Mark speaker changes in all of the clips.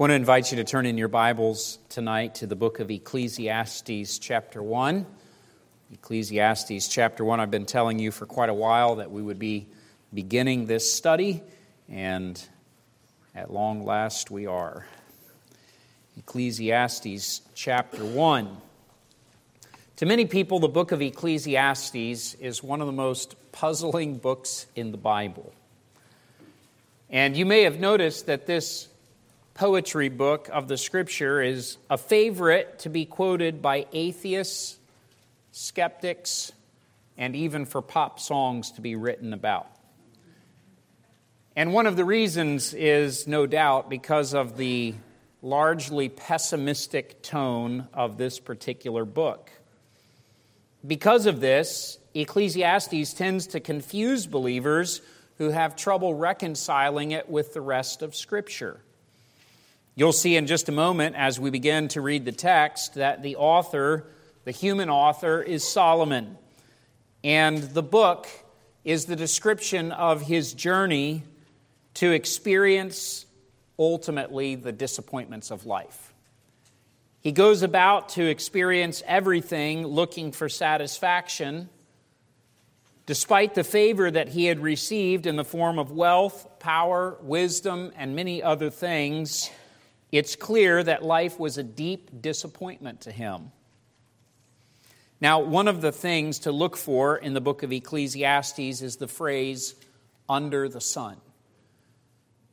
Speaker 1: want to invite you to turn in your Bibles tonight to the book of Ecclesiastes, chapter 1. Ecclesiastes, chapter 1. I've been telling you for quite a while that we would be beginning this study, and at long last we are. Ecclesiastes, chapter 1. To many people, the book of Ecclesiastes is one of the most puzzling books in the Bible. And you may have noticed that this poetry book of the scripture is a favorite to be quoted by atheists, skeptics, and even for pop songs to be written about. And one of the reasons is no doubt because of the largely pessimistic tone of this particular book. Because of this, Ecclesiastes tends to confuse believers who have trouble reconciling it with the rest of Scripture. You'll see in just a moment as we begin to read the text that the author, the human author, is Solomon. And the book is the description of his journey to experience ultimately the disappointments of life. He goes about to experience everything looking for satisfaction. Despite the favor that he had received in the form of wealth, power, wisdom, and many other things, it's clear that life was a deep disappointment to him. Now, one of the things to look for in the book of Ecclesiastes is the phrase, under the sun.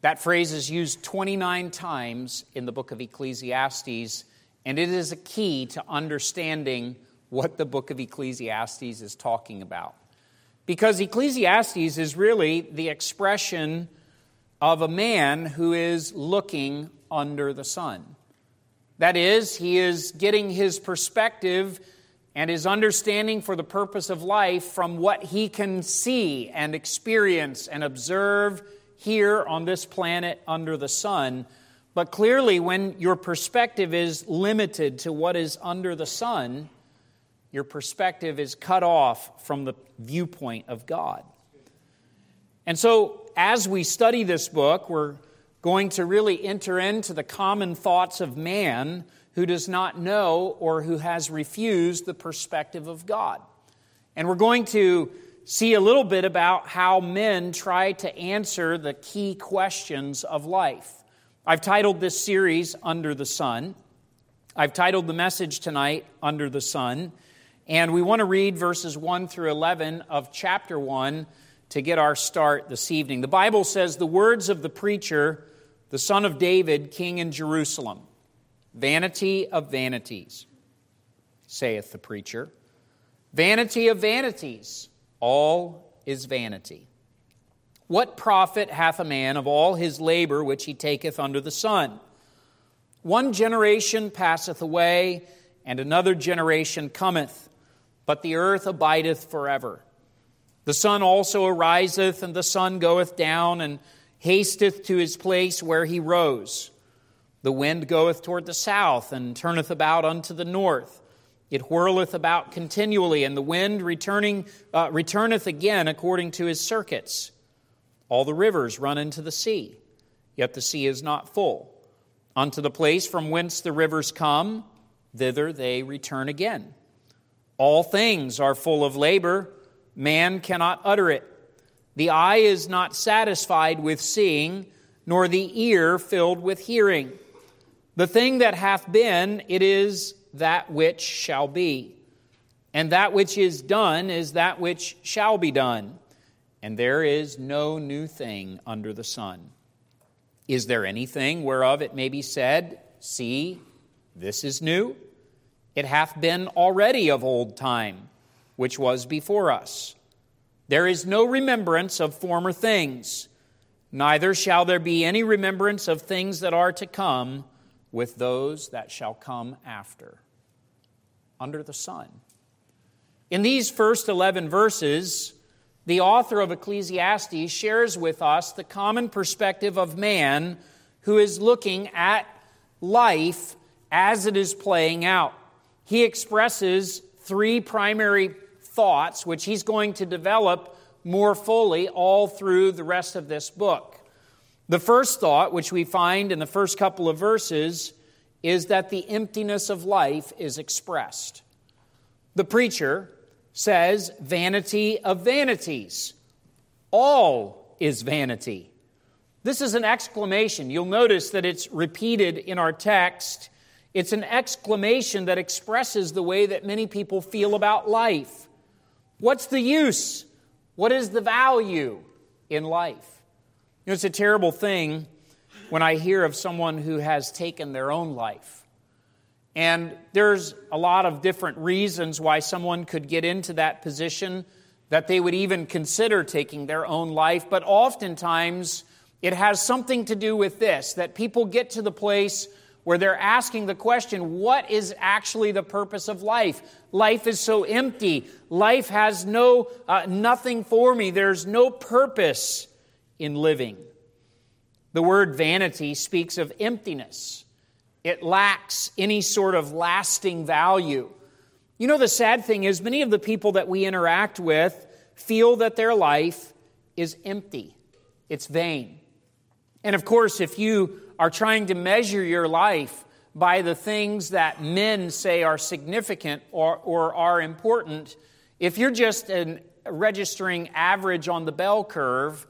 Speaker 1: That phrase is used 29 times in the book of Ecclesiastes, and it is a key to understanding what the book of Ecclesiastes is talking about. Because Ecclesiastes is really the expression of a man who is looking under the sun. That is, he is getting his perspective and his understanding for the purpose of life from what he can see and experience and observe here on this planet under the sun. But clearly, when your perspective is limited to what is under the sun, your perspective is cut off from the viewpoint of God. And so, as we study this book, we're going to really enter into the common thoughts of man who does not know or who has refused the perspective of God. And we're going to see a little bit about how men try to answer the key questions of life. I've titled this series Under the Sun. I've titled the message tonight Under the Sun. And we want to read verses 1 through 11 of chapter 1 to get our start this evening. The Bible says, The words of the preacher the son of David, king in Jerusalem. Vanity of vanities, saith the preacher. Vanity of vanities, all is vanity. What profit hath a man of all his labor which he taketh under the sun? One generation passeth away, and another generation cometh, but the earth abideth forever. The sun also ariseth, and the sun goeth down, and hasteth to his place where he rose. The wind goeth toward the south and turneth about unto the north. It whirleth about continually, and the wind returning, uh, returneth again according to his circuits. All the rivers run into the sea, yet the sea is not full. Unto the place from whence the rivers come, thither they return again. All things are full of labor, man cannot utter it. The eye is not satisfied with seeing, nor the ear filled with hearing. The thing that hath been, it is that which shall be. And that which is done is that which shall be done. And there is no new thing under the sun. Is there anything whereof it may be said, See, this is new? It hath been already of old time, which was before us. There is no remembrance of former things, neither shall there be any remembrance of things that are to come with those that shall come after. Under the sun. In these first 11 verses, the author of Ecclesiastes shares with us the common perspective of man who is looking at life as it is playing out. He expresses three primary thoughts, which he's going to develop more fully all through the rest of this book. The first thought, which we find in the first couple of verses, is that the emptiness of life is expressed. The preacher says, Vanity of vanities. All is vanity. This is an exclamation. You'll notice that it's repeated in our text. It's an exclamation that expresses the way that many people feel about life. What's the use? What is the value in life? You know, it's a terrible thing when I hear of someone who has taken their own life. And there's a lot of different reasons why someone could get into that position, that they would even consider taking their own life. But oftentimes, it has something to do with this that people get to the place where they're asking the question, what is actually the purpose of life? Life is so empty. Life has no, uh, nothing for me. There's no purpose in living. The word vanity speaks of emptiness, it lacks any sort of lasting value. You know, the sad thing is, many of the people that we interact with feel that their life is empty, it's vain. And of course, if you are trying to measure your life by the things that men say are significant or, or are important, if you're just an, registering average on the bell curve,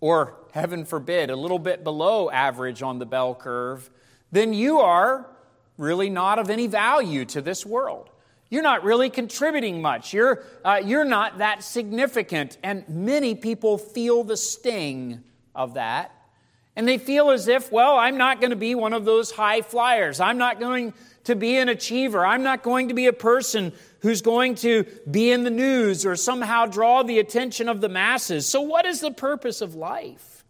Speaker 1: or heaven forbid, a little bit below average on the bell curve, then you are really not of any value to this world. You're not really contributing much. You're, uh, you're not that significant. And many people feel the sting of that. And they feel as if, well, I'm not going to be one of those high flyers. I'm not going to be an achiever. I'm not going to be a person who's going to be in the news or somehow draw the attention of the masses. So, what is the purpose of life?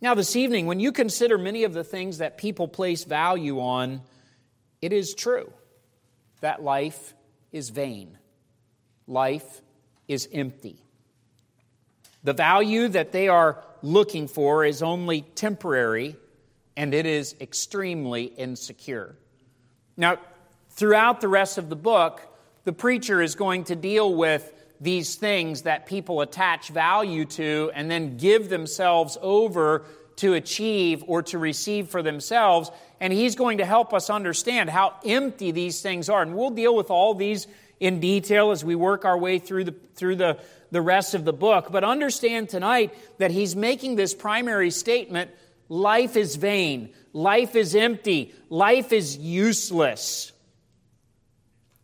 Speaker 1: Now, this evening, when you consider many of the things that people place value on, it is true that life is vain, life is empty. The value that they are looking for is only temporary and it is extremely insecure. Now, throughout the rest of the book, the preacher is going to deal with these things that people attach value to and then give themselves over to achieve or to receive for themselves. And he's going to help us understand how empty these things are. And we'll deal with all these in detail as we work our way through the, through the, the rest of the book. But understand tonight that he's making this primary statement life is vain, life is empty, life is useless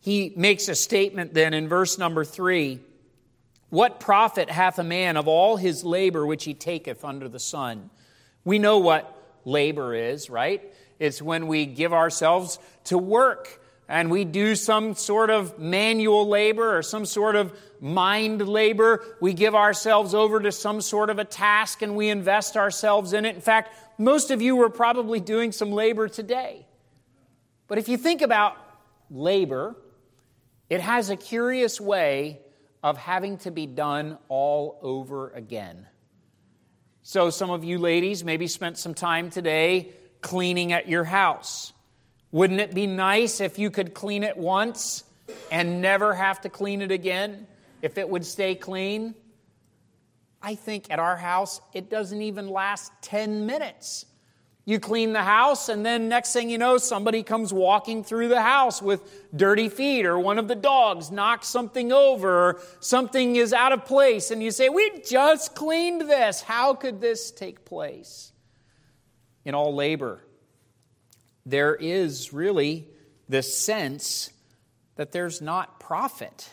Speaker 1: he makes a statement then in verse number three What profit hath a man of all his labor which he taketh under the sun? We know what labor is, right? It's when we give ourselves to work and we do some sort of manual labor or some sort of mind labor. We give ourselves over to some sort of a task and we invest ourselves in it. In fact, most of you were probably doing some labor today. But if you think about labor, it has a curious way of having to be done all over again. So, some of you ladies maybe spent some time today cleaning at your house. Wouldn't it be nice if you could clean it once and never have to clean it again? If it would stay clean? I think at our house, it doesn't even last 10 minutes. You clean the house, and then next thing you know, somebody comes walking through the house with dirty feet, or one of the dogs knocks something over, or something is out of place, and you say, We just cleaned this. How could this take place? In all labor, there is really this sense that there's not profit.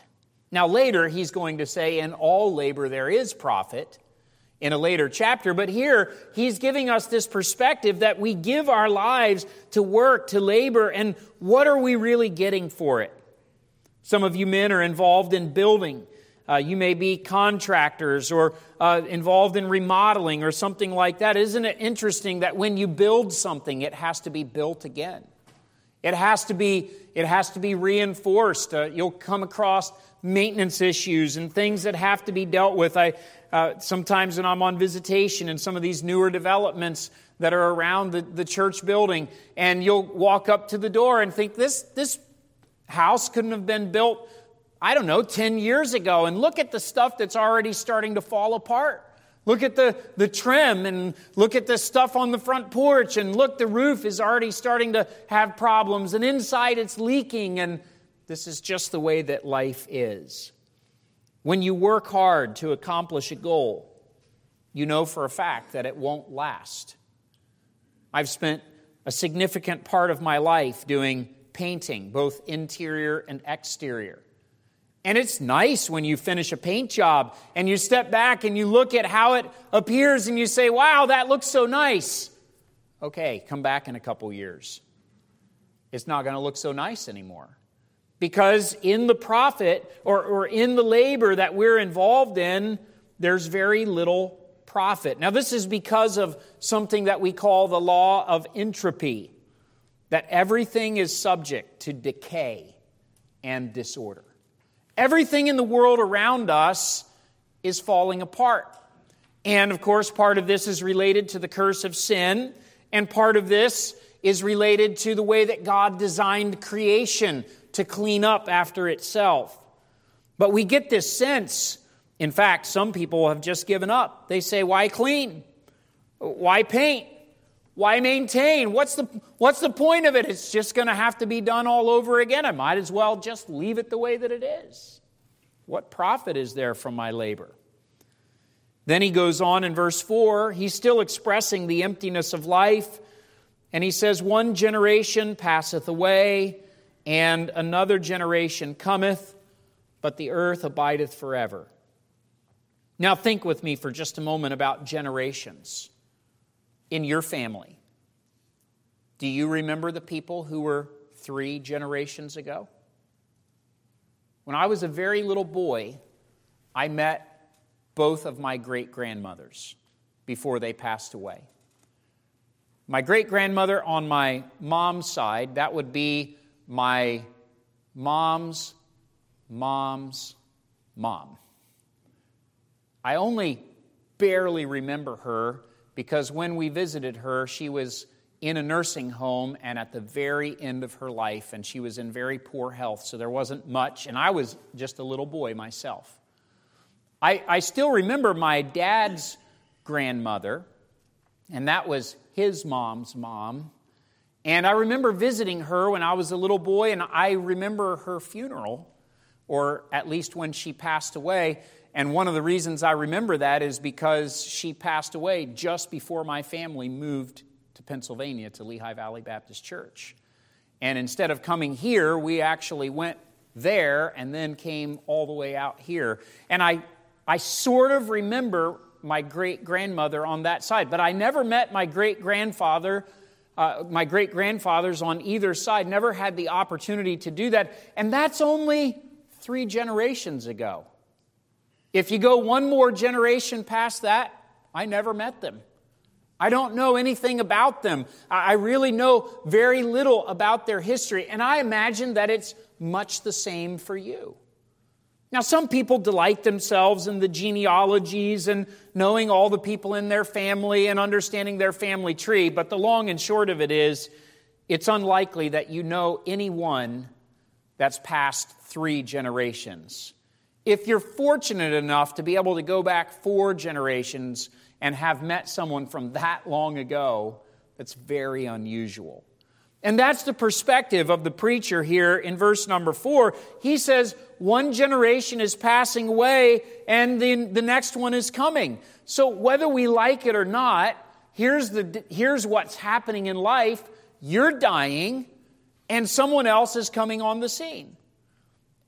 Speaker 1: Now, later, he's going to say, In all labor, there is profit in a later chapter. But here, he's giving us this perspective that we give our lives to work, to labor, and what are we really getting for it? Some of you men are involved in building. Uh, you may be contractors or uh, involved in remodeling or something like that. Isn't it interesting that when you build something, it has to be built again? It has to be, it has to be reinforced. Uh, you'll come across maintenance issues and things that have to be dealt with. I, uh, sometimes when I'm on visitation in some of these newer developments that are around the, the church building, and you'll walk up to the door and think, this, this house couldn't have been built, I don't know, 10 years ago. And look at the stuff that's already starting to fall apart. Look at the, the trim and look at the stuff on the front porch and look, the roof is already starting to have problems and inside it's leaking and this is just the way that life is. When you work hard to accomplish a goal, you know for a fact that it won't last. I've spent a significant part of my life doing painting, both interior and exterior. And it's nice when you finish a paint job and you step back and you look at how it appears and you say, wow, that looks so nice. Okay, come back in a couple years. It's not going to look so nice anymore. Because in the profit or, or in the labor that we're involved in, there's very little profit. Now, this is because of something that we call the law of entropy, that everything is subject to decay and disorder. Everything in the world around us is falling apart. And of course, part of this is related to the curse of sin, and part of this is related to the way that God designed creation to clean up after itself. But we get this sense, in fact, some people have just given up. They say, Why clean? Why paint? Why maintain? What's the, what's the point of it? It's just going to have to be done all over again. I might as well just leave it the way that it is. What profit is there from my labor? Then he goes on in verse 4, he's still expressing the emptiness of life, and he says, One generation passeth away, and another generation cometh, but the earth abideth forever. Now, think with me for just a moment about generations in your family. Do you remember the people who were three generations ago? When I was a very little boy, I met both of my great grandmothers before they passed away. My great grandmother on my mom's side, that would be my mom's mom's mom. I only barely remember her because when we visited her, she was in a nursing home and at the very end of her life, and she was in very poor health, so there wasn't much, and I was just a little boy myself. I, I still remember my dad's grandmother, and that was his mom's mom. And I remember visiting her when I was a little boy, and I remember her funeral, or at least when she passed away. And one of the reasons I remember that is because she passed away just before my family moved to Pennsylvania to Lehigh Valley Baptist Church. And instead of coming here, we actually went there and then came all the way out here. And I, I sort of remember my great grandmother on that side, but I never met my great grandfather. Uh, my great grandfathers on either side never had the opportunity to do that, and that's only three generations ago. If you go one more generation past that, I never met them. I don't know anything about them. I really know very little about their history, and I imagine that it's much the same for you. Now, some people delight themselves in the genealogies and knowing all the people in their family and understanding their family tree, but the long and short of it is, it's unlikely that you know anyone that's past three generations. If you're fortunate enough to be able to go back four generations, and have met someone from that long ago, that's very unusual. And that's the perspective of the preacher here in verse number four. He says, one generation is passing away and the, the next one is coming. So whether we like it or not, here's, the, here's what's happening in life. You're dying and someone else is coming on the scene.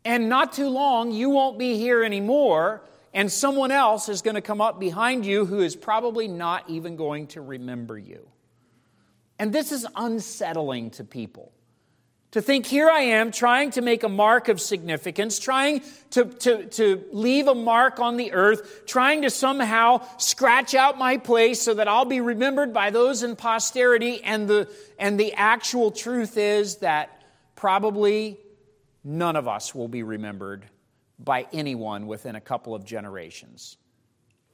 Speaker 1: And not too long, you won't be here anymore and someone else is going to come up behind you who is probably not even going to remember you. And this is unsettling to people. To think, here I am trying to make a mark of significance, trying to, to, to leave a mark on the earth, trying to somehow scratch out my place so that I'll be remembered by those in posterity. And the, and the actual truth is that probably none of us will be remembered by anyone within a couple of generations.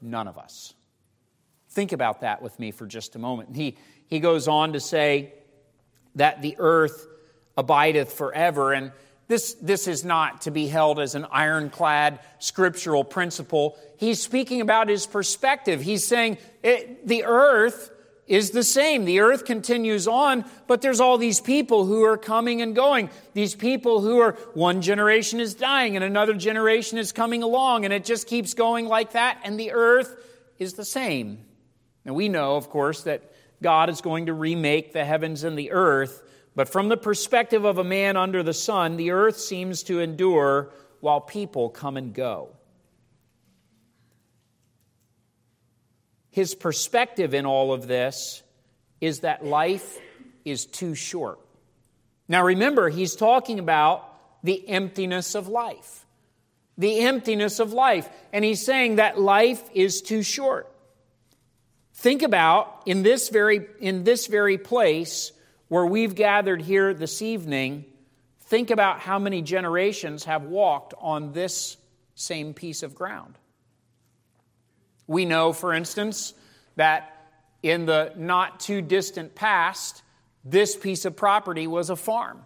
Speaker 1: None of us. Think about that with me for just a moment. He, he goes on to say that the earth abideth forever. And This, this is not to be held as an ironclad scriptural principle. He's speaking about his perspective. He's saying the earth is the same. The earth continues on, but there's all these people who are coming and going. These people who are, one generation is dying and another generation is coming along, and it just keeps going like that, and the earth is the same. And we know, of course, that God is going to remake the heavens and the earth but from the perspective of a man under the sun, the earth seems to endure while people come and go. His perspective in all of this is that life is too short. Now remember, he's talking about the emptiness of life. The emptiness of life. And he's saying that life is too short. Think about in this very, in this very place where we've gathered here this evening, think about how many generations have walked on this same piece of ground. We know, for instance, that in the not too distant past, this piece of property was a farm.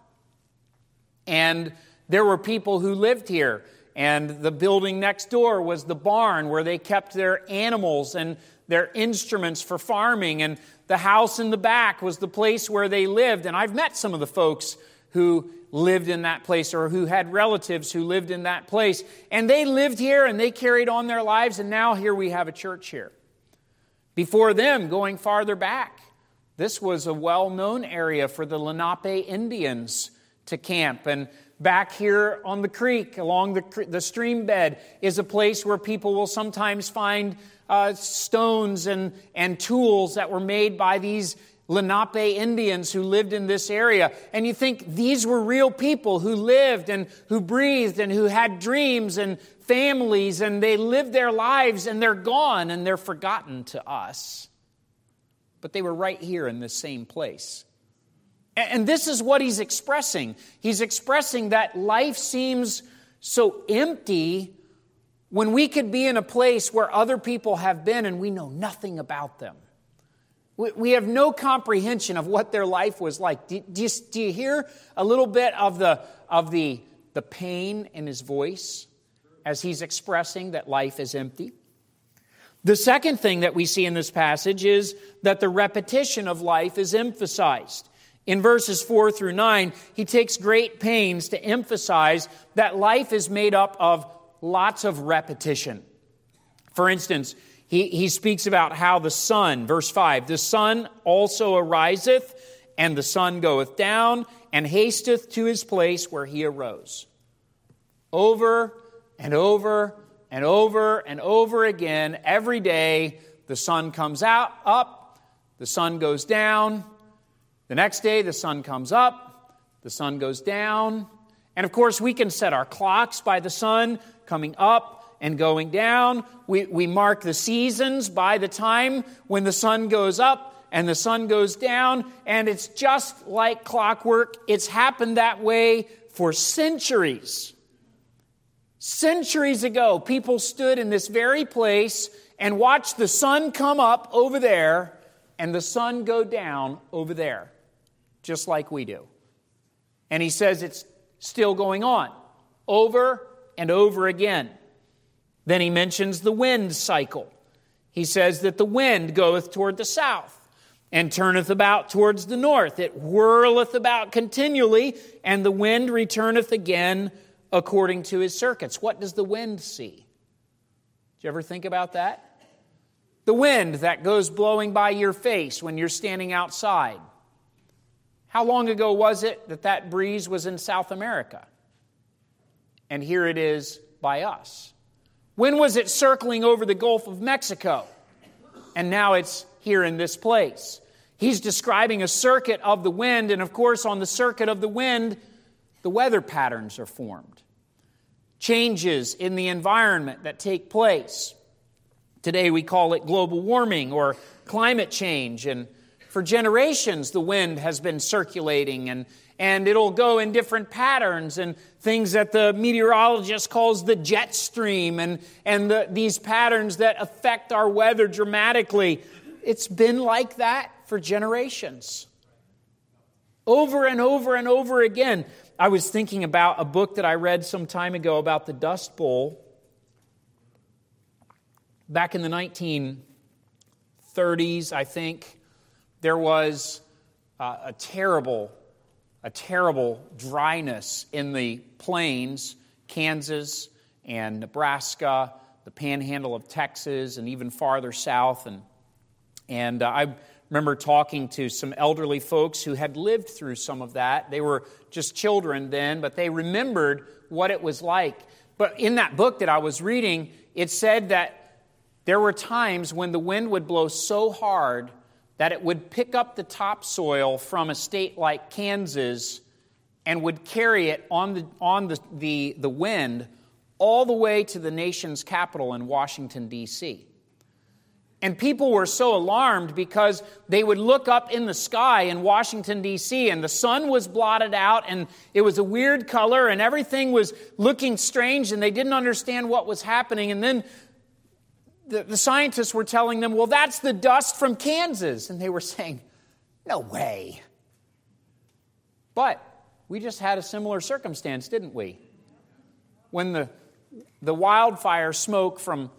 Speaker 1: And there were people who lived here. And the building next door was the barn where they kept their animals and their instruments for farming. And the house in the back was the place where they lived. And I've met some of the folks who lived in that place or who had relatives who lived in that place. And they lived here and they carried on their lives. And now here we have a church here. Before them, going farther back, this was a well known area for the Lenape Indians to camp. And back here on the creek, along the, the stream bed, is a place where people will sometimes find uh, stones and, and tools that were made by these Lenape Indians who lived in this area. And you think these were real people who lived and who breathed and who had dreams and families and they lived their lives and they're gone and they're forgotten to us. But they were right here in this same place. And this is what he's expressing. He's expressing that life seems so empty when we could be in a place where other people have been and we know nothing about them. We have no comprehension of what their life was like. Do you, do you hear a little bit of, the, of the, the pain in his voice as he's expressing that life is empty? The second thing that we see in this passage is that the repetition of life is emphasized. In verses 4 through 9, he takes great pains to emphasize that life is made up of lots of repetition. For instance, he, he speaks about how the sun, verse 5, the sun also ariseth, and the sun goeth down, and hasteth to his place where he arose. Over and over and over and over again, every day, the sun comes out, up, the sun goes down. The next day, the sun comes up, the sun goes down. And of course, we can set our clocks by the sun coming up and going down. We, we mark the seasons by the time when the sun goes up and the sun goes down. And it's just like clockwork. It's happened that way for centuries. Centuries ago, people stood in this very place and watched the sun come up over there and the sun go down over there, just like we do. And he says it's still going on over and over again. Then he mentions the wind cycle. He says that the wind goeth toward the south and turneth about towards the north. It whirleth about continually, and the wind returneth again according to his circuits. What does the wind see? Did you ever think about that? The wind that goes blowing by your face when you're standing outside. How long ago was it that that breeze was in South America? and here it is by us. When was it circling over the Gulf of Mexico? And now it's here in this place. He's describing a circuit of the wind, and of course, on the circuit of the wind, the weather patterns are formed. Changes in the environment that take place. Today we call it global warming or climate change, and for generations the wind has been circulating and and it'll go in different patterns and things that the meteorologist calls the jet stream and, and the, these patterns that affect our weather dramatically. It's been like that for generations. Over and over and over again. I was thinking about a book that I read some time ago about the Dust Bowl. Back in the 1930s, I think, there was uh, a terrible, a terrible dryness in the plains, Kansas and Nebraska, the panhandle of Texas, and even farther south. And, and uh, I remember talking to some elderly folks who had lived through some of that. They were just children then, but they remembered what it was like. But in that book that I was reading, it said that there were times when the wind would blow so hard that it would pick up the topsoil from a state like Kansas and would carry it on the, on the, the, the wind all the way to the nation's capital in Washington, D.C. And people were so alarmed because they would look up in the sky in Washington, D.C., and the sun was blotted out, and it was a weird color, and everything was looking strange, and they didn't understand what was happening. And then the, the scientists were telling them, Well, that's the dust from Kansas. And they were saying, No way. But we just had a similar circumstance, didn't we? When the, the wildfire smoke from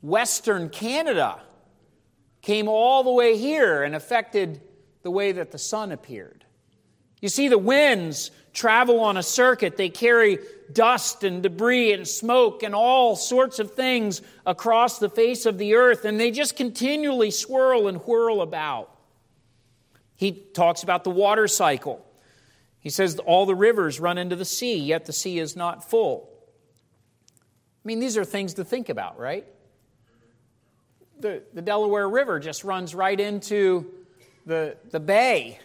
Speaker 1: Western Canada came all the way here and affected the way that the sun appeared. You see, the winds travel on a circuit, they carry dust and debris and smoke and all sorts of things across the face of the earth, and they just continually swirl and whirl about. He talks about the water cycle. He says all the rivers run into the sea, yet the sea is not full. I mean, these are things to think about, right? the, the Delaware River just runs right into the, the bay.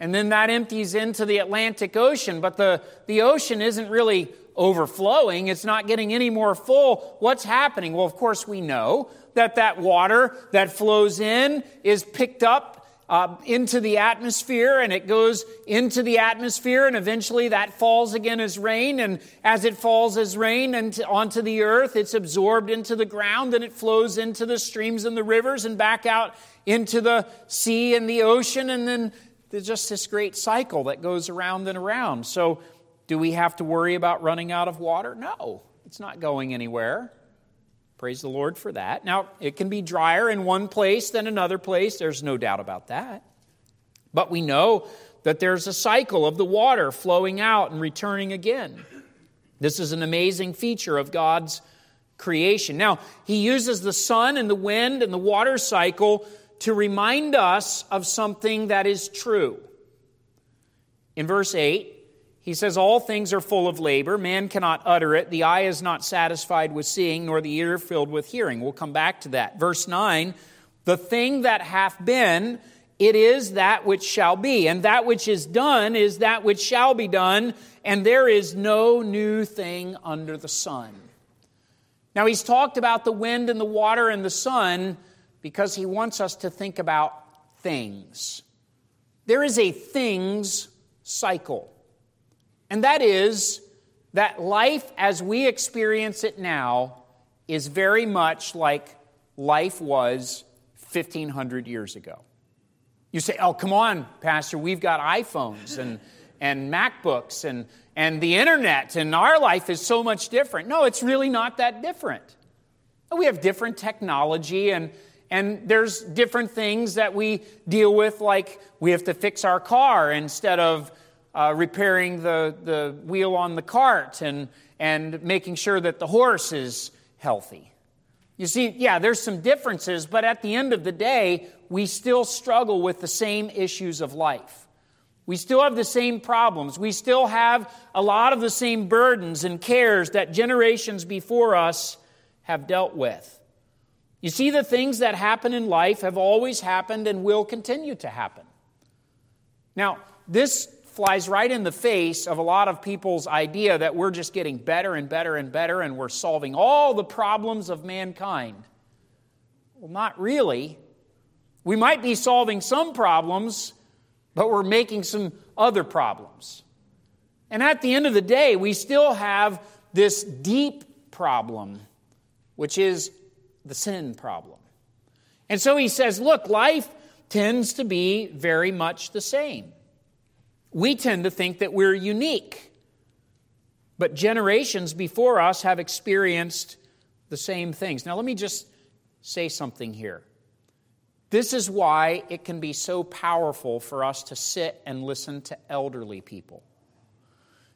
Speaker 1: And then that empties into the Atlantic Ocean. But the, the ocean isn't really overflowing, it's not getting any more full. What's happening? Well, of course, we know that that water that flows in is picked up uh, into the atmosphere and it goes into the atmosphere and eventually that falls again as rain and as it falls as rain and onto the earth it's absorbed into the ground and it flows into the streams and the rivers and back out into the sea and the ocean and then there's just this great cycle that goes around and around so do we have to worry about running out of water no it's not going anywhere Praise the Lord for that. Now, it can be drier in one place than another place. There's no doubt about that. But we know that there's a cycle of the water flowing out and returning again. This is an amazing feature of God's creation. Now, He uses the sun and the wind and the water cycle to remind us of something that is true. In verse 8, he says, All things are full of labor. Man cannot utter it. The eye is not satisfied with seeing, nor the ear filled with hearing. We'll come back to that. Verse 9 The thing that hath been, it is that which shall be. And that which is done is that which shall be done. And there is no new thing under the sun. Now, he's talked about the wind and the water and the sun because he wants us to think about things. There is a things cycle. And that is that life as we experience it now is very much like life was 1500 years ago. You say, oh, come on, Pastor, we've got iPhones and, and MacBooks and, and the internet, and our life is so much different. No, it's really not that different. We have different technology, and, and there's different things that we deal with, like we have to fix our car instead of uh, repairing the, the wheel on the cart and, and making sure that the horse is healthy. You see, yeah, there's some differences, but at the end of the day, we still struggle with the same issues of life. We still have the same problems. We still have a lot of the same burdens and cares that generations before us have dealt with. You see, the things that happen in life have always happened and will continue to happen. Now, this flies right in the face of a lot of people's idea that we're just getting better and better and better and we're solving all the problems of mankind. Well, not really. We might be solving some problems, but we're making some other problems. And at the end of the day, we still have this deep problem, which is the sin problem. And so he says, look, life tends to be very much the same we tend to think that we're unique But generations before us have experienced the same things. Now, let me just say something here. This is why it can be so powerful for us to sit and listen to elderly people.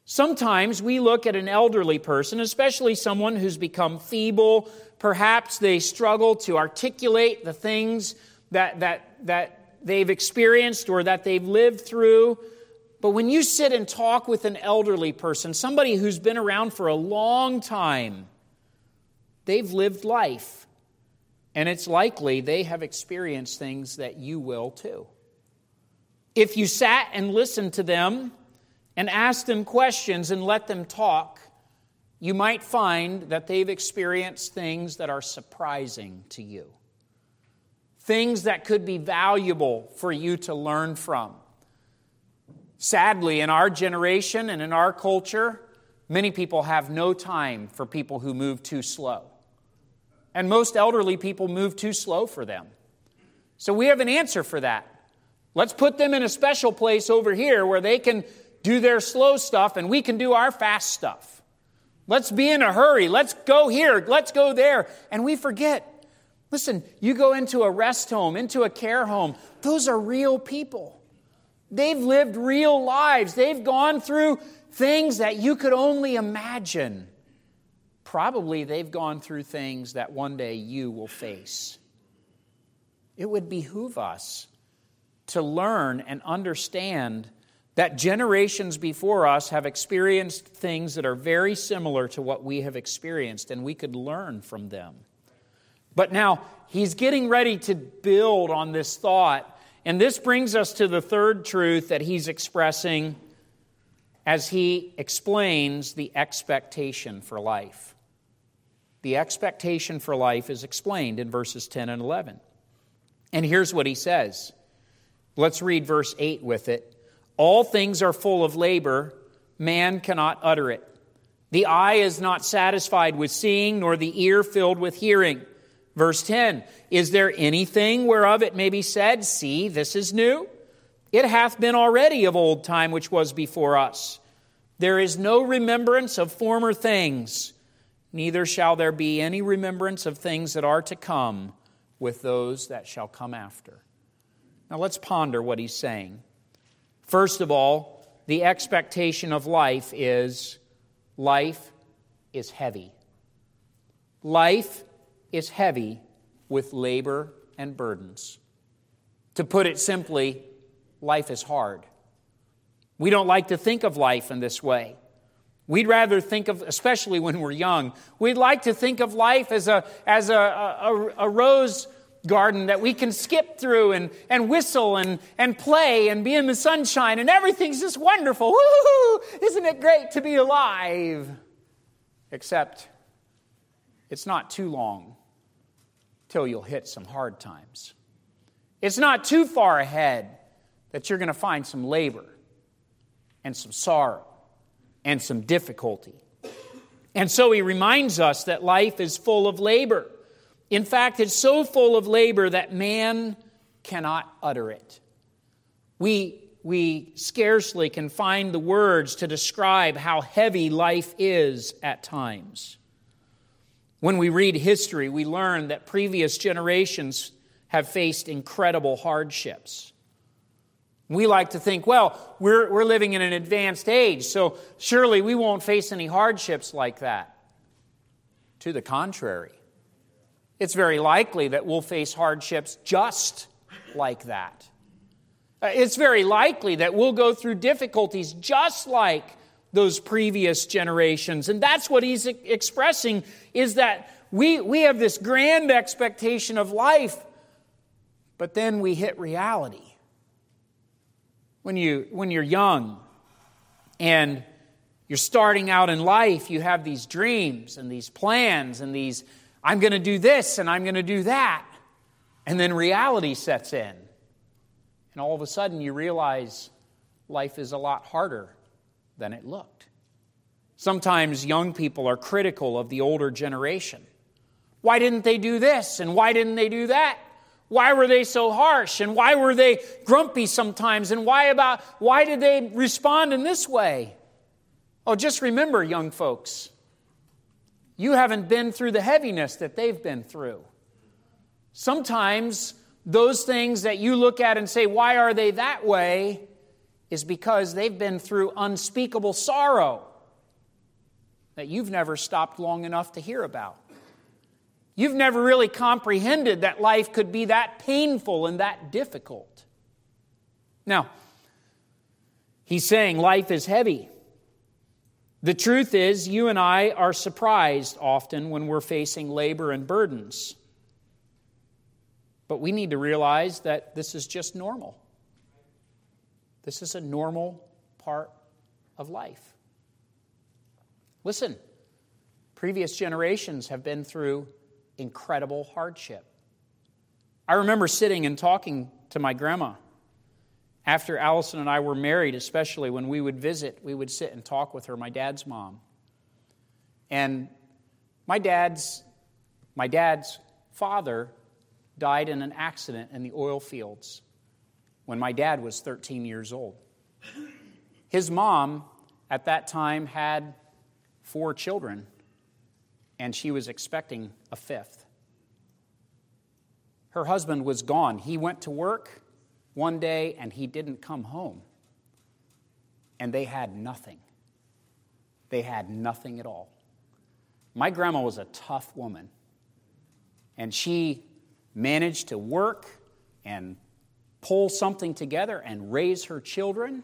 Speaker 1: Sometimes we look at an elderly person, especially someone who's become feeble. Perhaps they struggle to articulate the things that, that, that they've experienced or that they've lived through. But when you sit and talk with an elderly person, somebody who's been around for a long time, they've lived life. And it's likely they have experienced things that you will too. If you sat and listened to them, and asked them questions and let them talk, you might find that they've experienced things that are surprising to you. Things that could be valuable for you to learn from. Sadly, in our generation and in our culture, many people have no time for people who move too slow. And most elderly people move too slow for them. So we have an answer for that. Let's put them in a special place over here where they can do their slow stuff and we can do our fast stuff. Let's be in a hurry. Let's go here. Let's go there. And we forget. Listen, you go into a rest home, into a care home, those are real people. They've lived real lives. They've gone through things that you could only imagine. Probably they've gone through things that one day you will face. It would behoove us to learn and understand that generations before us have experienced things that are very similar to what we have experienced, and we could learn from them. But now, he's getting ready to build on this thought, and this brings us to the third truth that he's expressing as he explains the expectation for life. The expectation for life is explained in verses 10 and 11. And here's what he says. Let's read verse 8 with it. All things are full of labor, man cannot utter it. The eye is not satisfied with seeing, nor the ear filled with hearing. Verse 10 Is there anything whereof it may be said, See, this is new? It hath been already of old time which was before us. There is no remembrance of former things, neither shall there be any remembrance of things that are to come with those that shall come after. Now let's ponder what he's saying. First of all, the expectation of life is life is heavy. Life is heavy with labor and burdens. To put it simply, life is hard. We don't like to think of life in this way. We'd rather think of, especially when we're young, we'd like to think of life as a, as a, a, a rose garden that we can skip through and, and whistle and, and play and be in the sunshine and everything's just wonderful. Woo-hoo! Isn't it great to be alive? Except it's not too long till you'll hit some hard times. It's not too far ahead that you're going to find some labor and some sorrow and some difficulty. And so he reminds us that life is full of labor. In fact, it's so full of labor that man cannot utter it. We, we scarcely can find the words to describe how heavy life is at times. When we read history, we learn that previous generations have faced incredible hardships. We like to think, well, we're, we're living in an advanced age, so surely we won't face any hardships like that. To the contrary, it's very likely that we'll face hardships just like that. Uh, it's very likely that we'll go through difficulties just like those previous generations. And that's what he's expressing is that we, we have this grand expectation of life, but then we hit reality. When, you, when you're young and you're starting out in life, you have these dreams and these plans and these I'm going to do this and I'm going to do that. And then reality sets in. And all of a sudden, you realize life is a lot harder than it looked. Sometimes young people are critical of the older generation. Why didn't they do this? And why didn't they do that? Why were they so harsh? And why were they grumpy sometimes? And why about why did they respond in this way? Oh, just remember, young folks, you haven't been through the heaviness that they've been through. Sometimes those things that you look at and say, why are they that way, is because they've been through unspeakable sorrow that you've never stopped long enough to hear about. You've never really comprehended that life could be that painful and that difficult. Now, he's saying life is heavy. The truth is, you and I are surprised often when we're facing labor and burdens. But we need to realize that this is just normal. This is a normal part of life. Listen, previous generations have been through incredible hardship. I remember sitting and talking to my grandma after Allison and I were married, especially when we would visit, we would sit and talk with her, my dad's mom. And my dad's my dad's father died in an accident in the oil fields when my dad was 13 years old. His mom at that time had four children and she was expecting a fifth. Her husband was gone. He went to work one day and he didn't come home. And they had nothing. They had nothing at all. My grandma was a tough woman. And she managed to work and pull something together and raise her children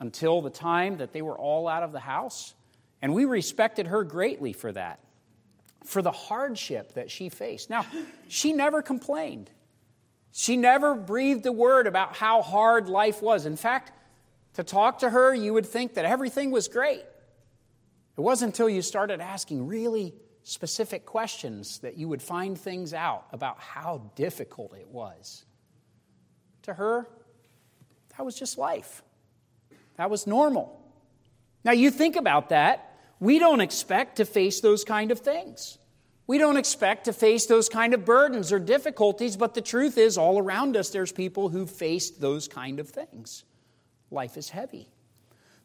Speaker 1: until the time that they were all out of the house. And we respected her greatly for that, for the hardship that she faced. Now, she never complained. She never breathed a word about how hard life was. In fact, to talk to her, you would think that everything was great. It wasn't until you started asking really specific questions that you would find things out about how difficult it was. To her, that was just life. That was normal. Now, you think about that. We don't expect to face those kind of things. We don't expect to face those kind of burdens or difficulties, but the truth is, all around us, there's people who've faced those kind of things. Life is heavy.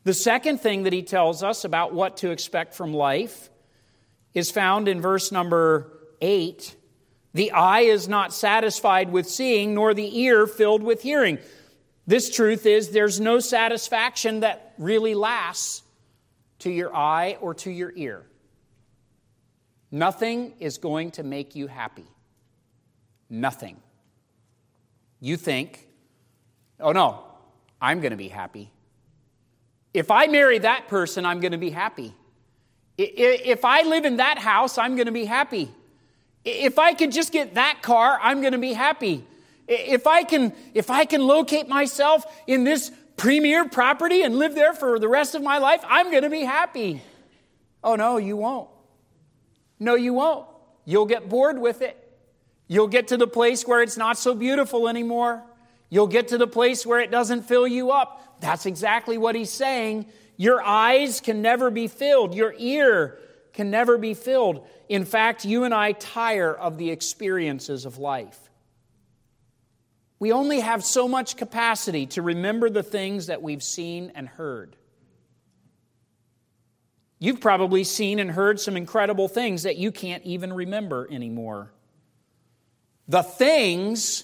Speaker 1: The second thing that he tells us about what to expect from life is found in verse number 8. The eye is not satisfied with seeing, nor the ear filled with hearing. This truth is, there's no satisfaction that really lasts to your eye or to your ear. Nothing is going to make you happy. Nothing. You think, oh no, I'm going to be happy. If I marry that person, I'm going to be happy. If I live in that house, I'm going to be happy. If I could just get that car, I'm going to be happy. If I can, if I can locate myself in this premier property and live there for the rest of my life, I'm going to be happy. Oh no, you won't. No, you won't. You'll get bored with it. You'll get to the place where it's not so beautiful anymore. You'll get to the place where it doesn't fill you up. That's exactly what he's saying. Your eyes can never be filled, your ear can never be filled. In fact, you and I tire of the experiences of life. We only have so much capacity to remember the things that we've seen and heard. You've probably seen and heard some incredible things that you can't even remember anymore. The things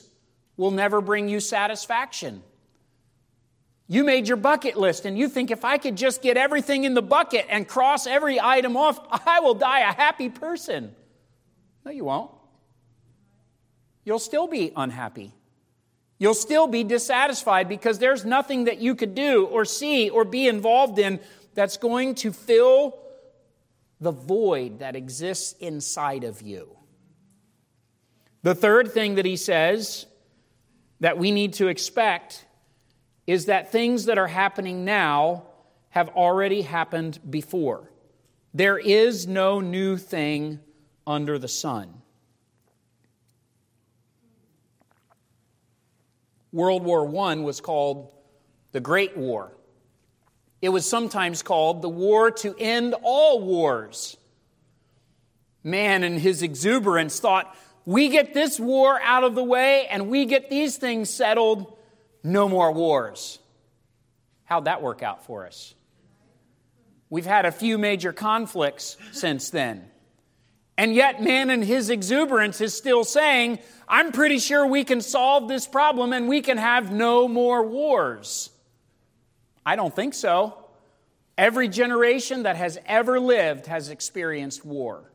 Speaker 1: will never bring you satisfaction. You made your bucket list and you think if I could just get everything in the bucket and cross every item off, I will die a happy person. No, you won't. You'll still be unhappy. You'll still be dissatisfied because there's nothing that you could do or see or be involved in that's going to fill the void that exists inside of you. The third thing that he says that we need to expect is that things that are happening now have already happened before. There is no new thing under the sun. World War I was called the Great War. It was sometimes called the war to end all wars. Man, in his exuberance, thought, we get this war out of the way and we get these things settled, no more wars. How'd that work out for us? We've had a few major conflicts since then. And yet, man in his exuberance is still saying, I'm pretty sure we can solve this problem and we can have no more wars. I don't think so. Every generation that has ever lived has experienced war.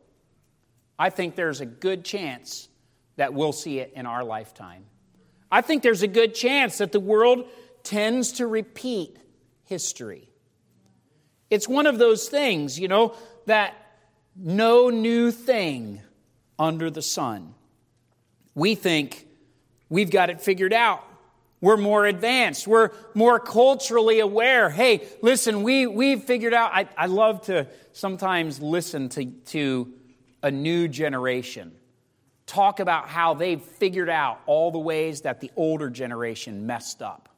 Speaker 1: I think there's a good chance that we'll see it in our lifetime. I think there's a good chance that the world tends to repeat history. It's one of those things, you know, that no new thing under the sun. We think we've got it figured out. We're more advanced. We're more culturally aware. Hey, listen, we, we've figured out. I, I love to sometimes listen to, to a new generation talk about how they've figured out all the ways that the older generation messed up.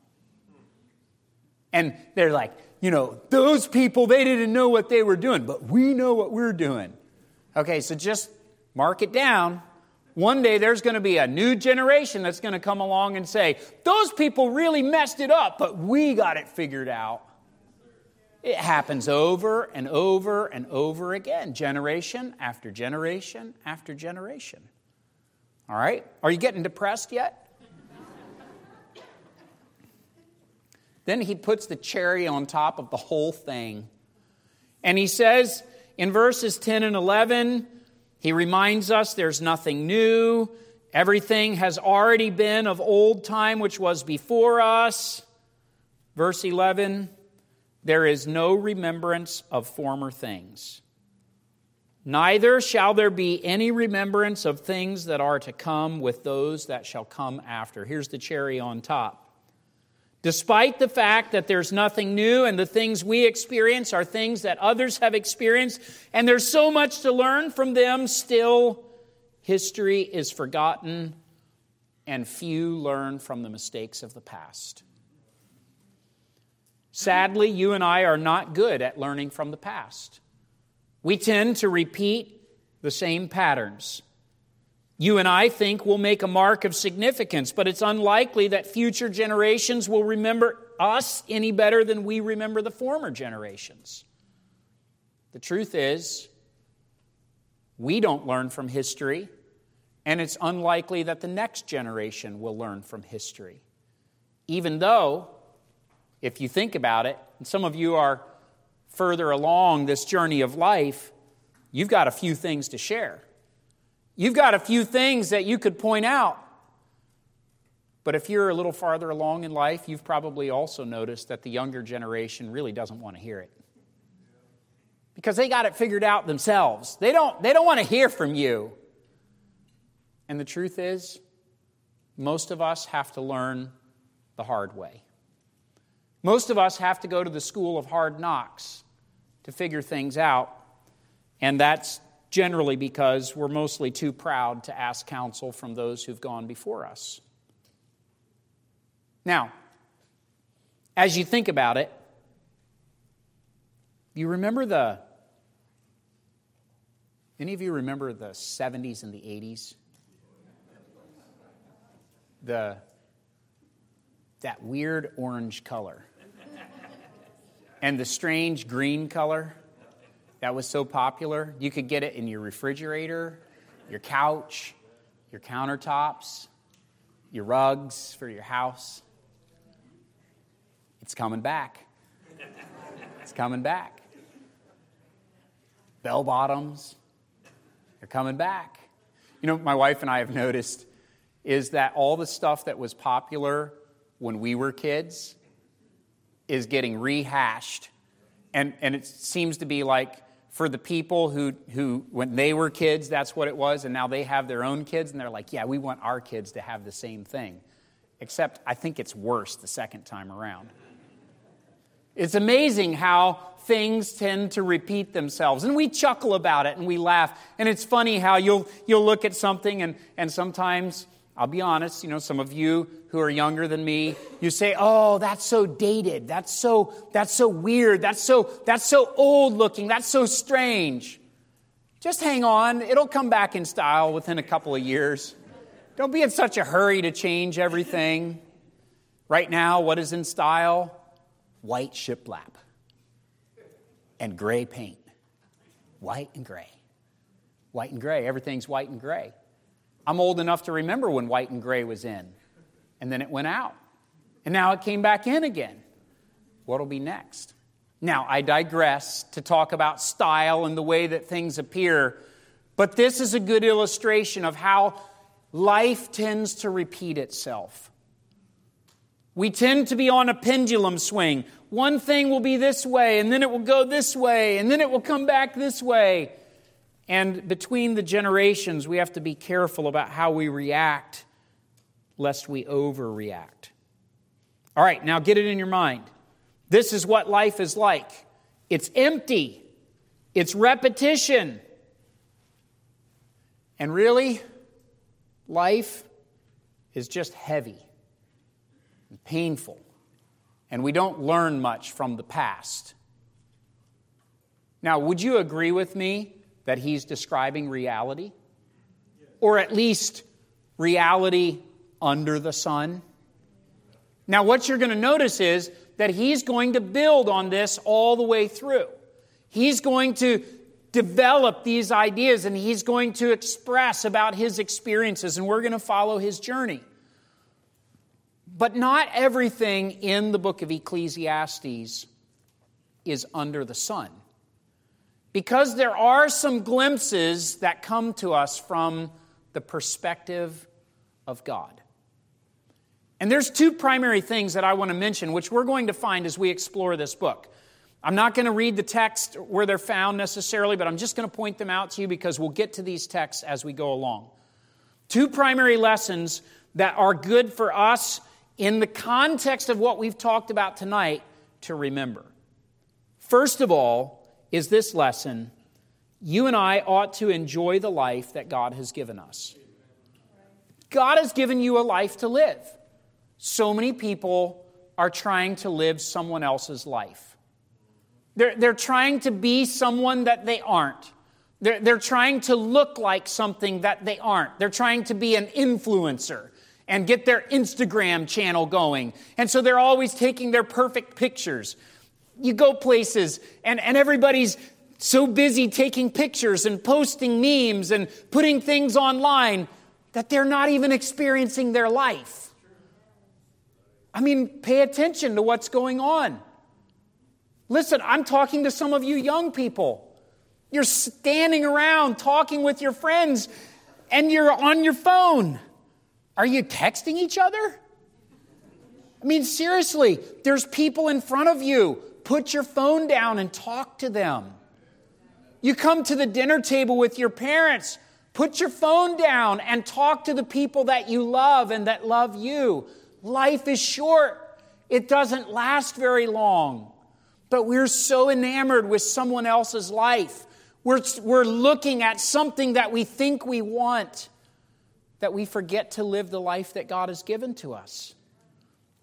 Speaker 1: And they're like, you know, those people, they didn't know what they were doing, but we know what we're doing. Okay, so just mark it down. One day there's going to be a new generation that's going to come along and say, those people really messed it up, but we got it figured out. It happens over and over and over again, generation after generation after generation. All right? Are you getting depressed yet? then he puts the cherry on top of the whole thing. And he says in verses 10 and 11, he reminds us there's nothing new. Everything has already been of old time, which was before us. Verse 11, there is no remembrance of former things. Neither shall there be any remembrance of things that are to come with those that shall come after. Here's the cherry on top. Despite the fact that there's nothing new and the things we experience are things that others have experienced, and there's so much to learn from them, still history is forgotten and few learn from the mistakes of the past. Sadly, you and I are not good at learning from the past. We tend to repeat the same patterns. You and I think will make a mark of significance, but it's unlikely that future generations will remember us any better than we remember the former generations. The truth is, we don't learn from history, and it's unlikely that the next generation will learn from history. Even though, if you think about it, and some of you are further along this journey of life, you've got a few things to share. You've got a few things that you could point out. But if you're a little farther along in life, you've probably also noticed that the younger generation really doesn't want to hear it. Because they got it figured out themselves. They don't, they don't want to hear from you. And the truth is, most of us have to learn the hard way. Most of us have to go to the school of hard knocks to figure things out, and that's generally because we're mostly too proud to ask counsel from those who've gone before us. Now, as you think about it, you remember the any of you remember the 70s and the 80s? The that weird orange color and the strange green color that was so popular. You could get it in your refrigerator, your couch, your countertops, your rugs for your house. It's coming back. It's coming back. Bell bottoms, they're coming back. You know, my wife and I have noticed is that all the stuff that was popular when we were kids is getting rehashed. And, and it seems to be like for the people who, who, when they were kids, that's what it was, and now they have their own kids, and they're like, yeah, we want our kids to have the same thing. Except I think it's worse the second time around. It's amazing how things tend to repeat themselves. And we chuckle about it and we laugh. And it's funny how you'll, you'll look at something, and, and sometimes I'll be honest, you know, some of you who are younger than me, you say, "Oh, that's so dated. That's so that's so weird. That's so that's so old looking. That's so strange." Just hang on. It'll come back in style within a couple of years. Don't be in such a hurry to change everything. Right now, what is in style? White shiplap. and gray paint. White and gray. White and gray. Everything's white and gray. I'm old enough to remember when white and gray was in, and then it went out. And now it came back in again. What'll be next? Now, I digress to talk about style and the way that things appear, but this is a good illustration of how life tends to repeat itself. We tend to be on a pendulum swing. One thing will be this way, and then it will go this way, and then it will come back this way. And between the generations, we have to be careful about how we react, lest we overreact. All right, now get it in your mind. This is what life is like it's empty, it's repetition. And really, life is just heavy and painful, and we don't learn much from the past. Now, would you agree with me that he's describing reality? Or at least reality under the sun? Now, what you're going to notice is that he's going to build on this all the way through. He's going to develop these ideas and he's going to express about his experiences, and we're going to follow his journey. But not everything in the book of Ecclesiastes is under the sun. Because there are some glimpses that come to us from the perspective of God. And there's two primary things that I want to mention, which we're going to find as we explore this book. I'm not going to read the text where they're found necessarily, but I'm just going to point them out to you because we'll get to these texts as we go along. Two primary lessons that are good for us in the context of what we've talked about tonight to remember. First of all, is this lesson you and I ought to enjoy the life that God has given us. God has given you a life to live. So many people are trying to live someone else's life. They're, they're trying to be someone that they aren't. They're, they're trying to look like something that they aren't. They're trying to be an influencer and get their Instagram channel going. And so they're always taking their perfect pictures. You go places and, and everybody's so busy taking pictures and posting memes and putting things online that they're not even experiencing their life. I mean, pay attention to what's going on. Listen, I'm talking to some of you young people. You're standing around talking with your friends and you're on your phone. Are you texting each other? I mean, seriously, there's people in front of you. Put your phone down and talk to them. You come to the dinner table with your parents. Put your phone down and talk to the people that you love and that love you. Life is short, it doesn't last very long. But we're so enamored with someone else's life. We're, we're looking at something that we think we want that we forget to live the life that God has given to us.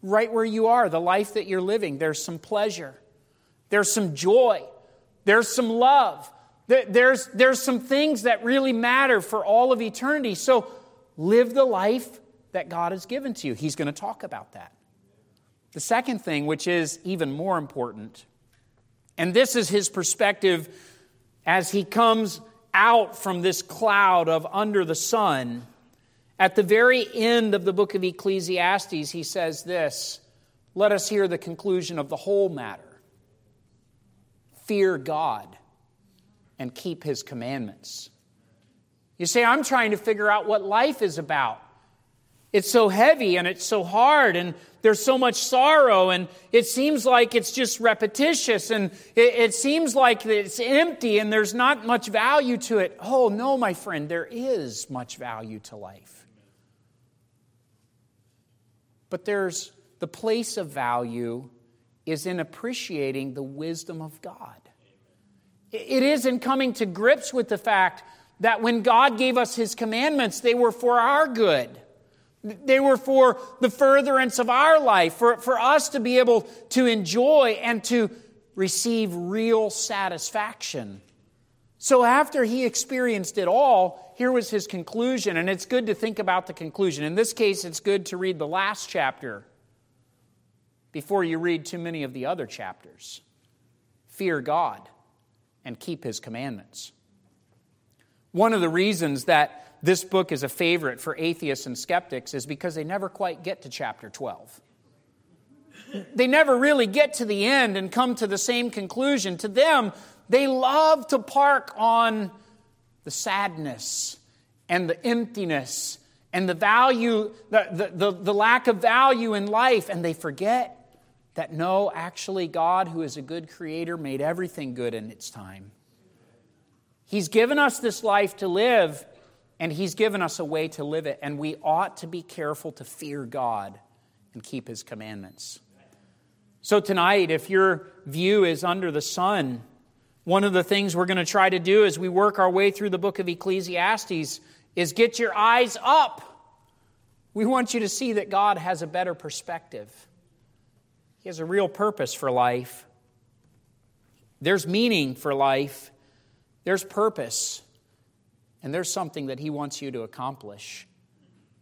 Speaker 1: Right where you are, the life that you're living, there's some pleasure, there's some joy, there's some love, there's, there's some things that really matter for all of eternity. So live the life that God has given to you. He's going to talk about that. The second thing, which is even more important, and this is his perspective as he comes out from this cloud of under the sun. At the very end of the book of Ecclesiastes, he says this Let us hear the conclusion of the whole matter. Fear God and keep his commandments. You say, I'm trying to figure out what life is about. It's so heavy and it's so hard and there's so much sorrow and it seems like it's just repetitious and it, it, seems like it's empty and there's not much value to it. Oh, no, my friend, there is much value to life. But there's the place of value is in appreciating the wisdom of God. It is in coming to grips with the fact that when God gave us His commandments, they were for our good. They were for the furtherance of our life, for, for us to be able to enjoy and to receive real satisfaction. So, after he experienced it all, here was his conclusion, and it's good to think about the conclusion. In this case, it's good to read the last chapter before you read too many of the other chapters. Fear God and keep his commandments. One of the reasons that this book is a favorite for atheists and skeptics is because they never quite get to chapter 12. They never really get to the end and come to the same conclusion. To them, they love to park on the sadness and the emptiness and the value, the, the, the, the, lack of value in life, and they forget that no, actually, God, who is a good creator, made everything good in its time. He's given us this life to live, and He's given us a way to live it, and we ought to be careful to fear God and keep His commandments. So, tonight, if your view is under the sun, one of the things we're going to try to do as we work our way through the book of Ecclesiastes is get your eyes up. We want you to see that God has a better perspective, He has a real purpose for life. There's meaning for life, there's purpose and there's something that He wants you to accomplish.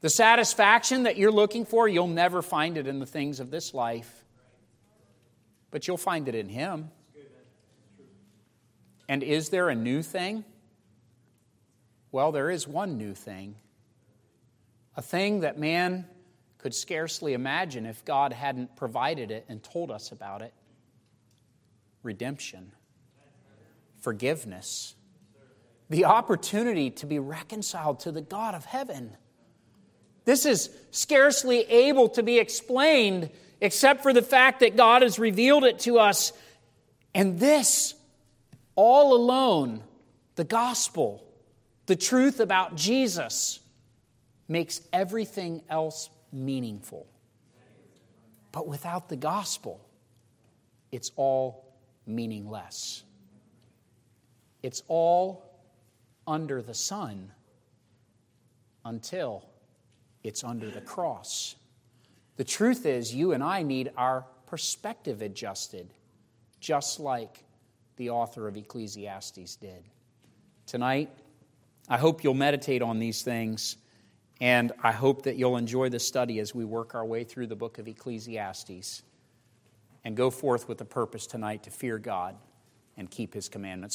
Speaker 1: The satisfaction that you're looking for, you'll never find it in the things of this life, but you'll find it in Him. And is there a new thing? Well, there is one new thing. A thing that man could scarcely imagine if God hadn't provided it and told us about it redemption, forgiveness, the opportunity to be reconciled to the God of heaven. This is scarcely able to be explained except for the fact that God has revealed it to us. And this, all alone, the gospel, the truth about Jesus, makes everything else meaningful. But without the gospel, it's all meaningless. It's all under the sun until it's under the cross. The truth is, you and I need our perspective adjusted, just like the author of Ecclesiastes did. Tonight, I hope you'll meditate on these things, and I hope that you'll enjoy the study as we work our way through the book of Ecclesiastes and go forth with the purpose tonight to fear God and keep his commandments.